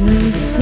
Listen.